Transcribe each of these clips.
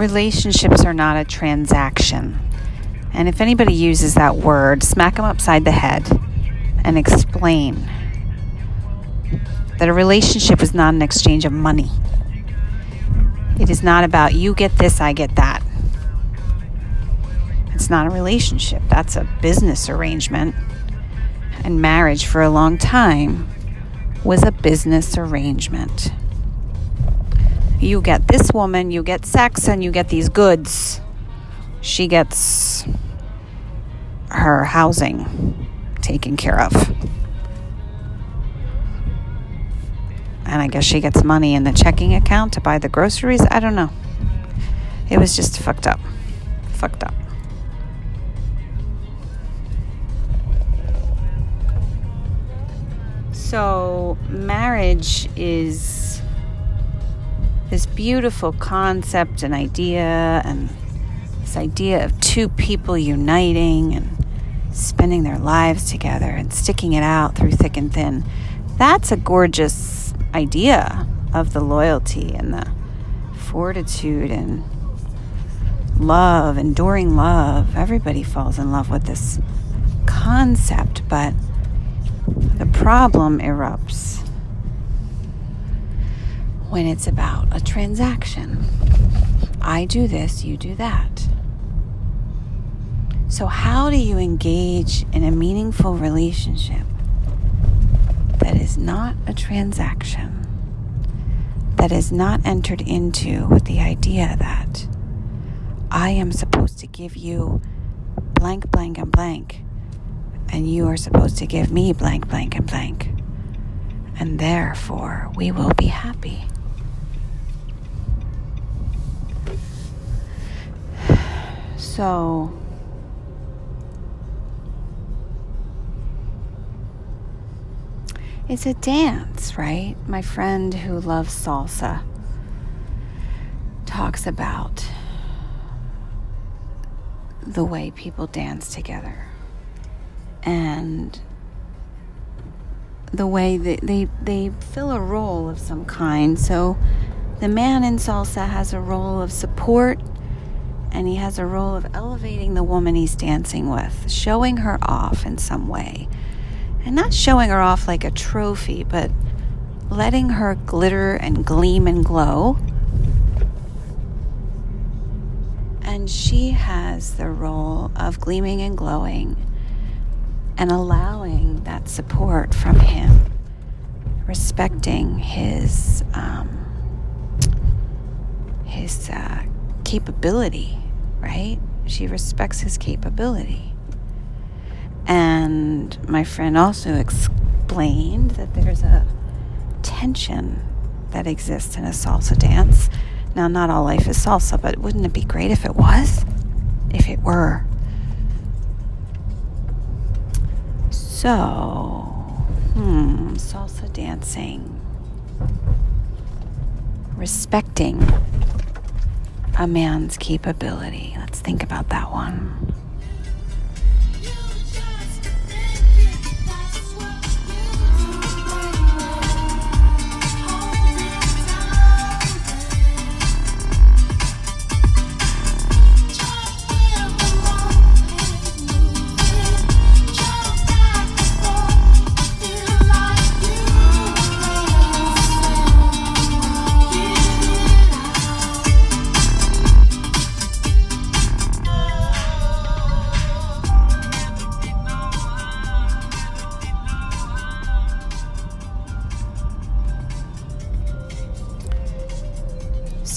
relationships are not a transaction. And if anybody uses that word, smack them upside the head and explain that a relationship is not an exchange of money. It is not about you get this, I get that. It's not a relationship, that's a business arrangement. And marriage for a long time was a business arrangement. You get this woman, you get sex, and you get these goods. She gets her housing taken care of. And I guess she gets money in the checking account to buy the groceries. I don't know. It was just fucked up. Fucked up. So, marriage is this beautiful concept and idea, and this idea of two people uniting and spending their lives together and sticking it out through thick and thin. That's a gorgeous idea of the loyalty and the fortitude and love, enduring love. Everybody falls in love with this concept, but the problem erupts when it's about a transaction. I do this, you do that. So, how do you engage in a meaningful relationship that is not a transaction, that is not entered into with the idea that I am supposed to give you blank, blank, and blank, and you are supposed to give me blank, blank, and blank, and therefore we will be happy? So, it's a dance, right? My friend who loves salsa talks about the way people dance together and the way that they, they fill a role of some kind. So the man in salsa has a role of support and he has a role of elevating the woman he's dancing with, showing her off in some way and not showing her off like a trophy, but letting her glitter and gleam and glow. And she has the role of gleaming and glowing and allowing that support from him, respecting his um, his uh, capability, right? She respects his capability. And my friend also explained that there's a tension that exists in a salsa dance. Now, not all life is salsa, but wouldn't it be great if it was? If it were. So, hmm, salsa dancing. Respecting a man's capability. Let's think about that one.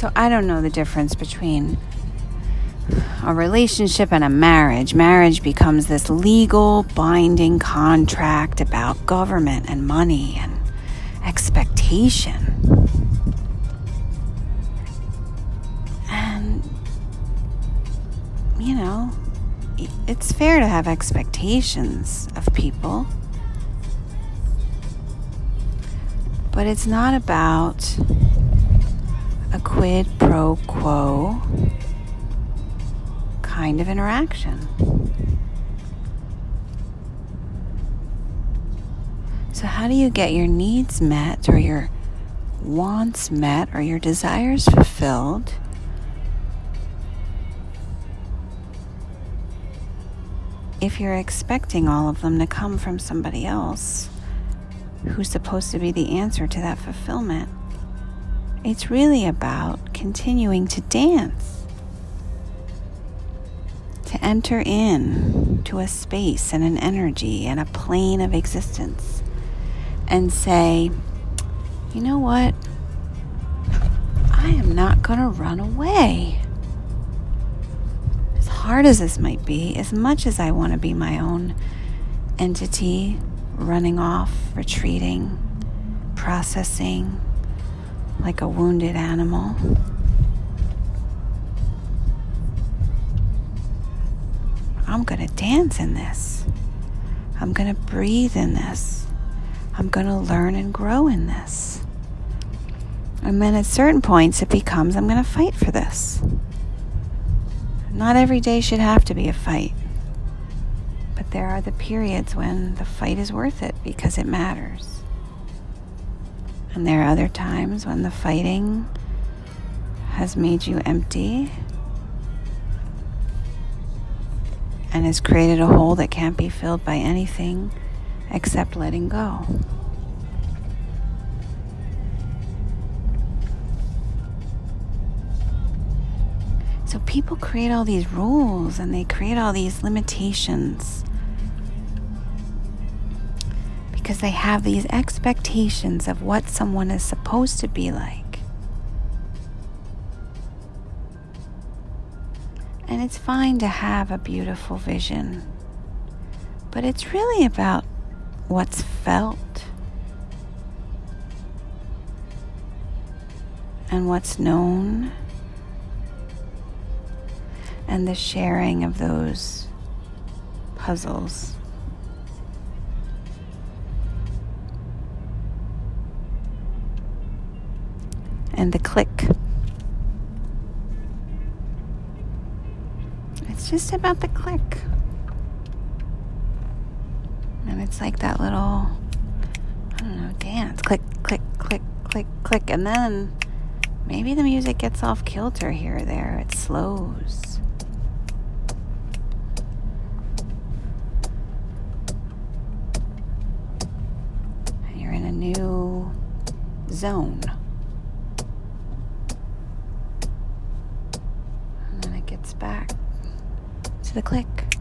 So I don't know the difference between a relationship and a marriage. Marriage becomes this legal binding contract about government and money and expectation. And, you know, it's fair to have expectations of people. But it's not about a quid pro quo kind of interaction. So, how do you get your needs met or your wants met or your desires fulfilled? If you're expecting all of them to come from somebody else who's supposed to be the answer to that fulfillment it's really about continuing to dance, to enter in to a space and an energy and a plane of existence and say, you know what? I am not going to run away. As hard as this might be, as much as I want to be my own entity, running off, retreating, processing like a wounded animal. I'm going to dance in this. I'm going to breathe in this. I'm going to learn and grow in this. And then at certain points, it becomes I'm going to fight for this. Not every day should have to be a fight. But there are the periods when the fight is worth it because it matters. And there are other times when the fighting has made you empty and has created a hole that can't be filled by anything except letting go. So people create all these rules and they create all these limitations because they have these expectations of what someone is supposed to be like. And it's fine to have a beautiful vision, but it's really about what's felt and what's known and the sharing of those puzzles. And the click. It's just about the click. And it's like that little, I don't know, dance. Click, click, click, click, click. And then maybe the music gets off kilter here or there. It slows. And you're in a new zone. Back to the click.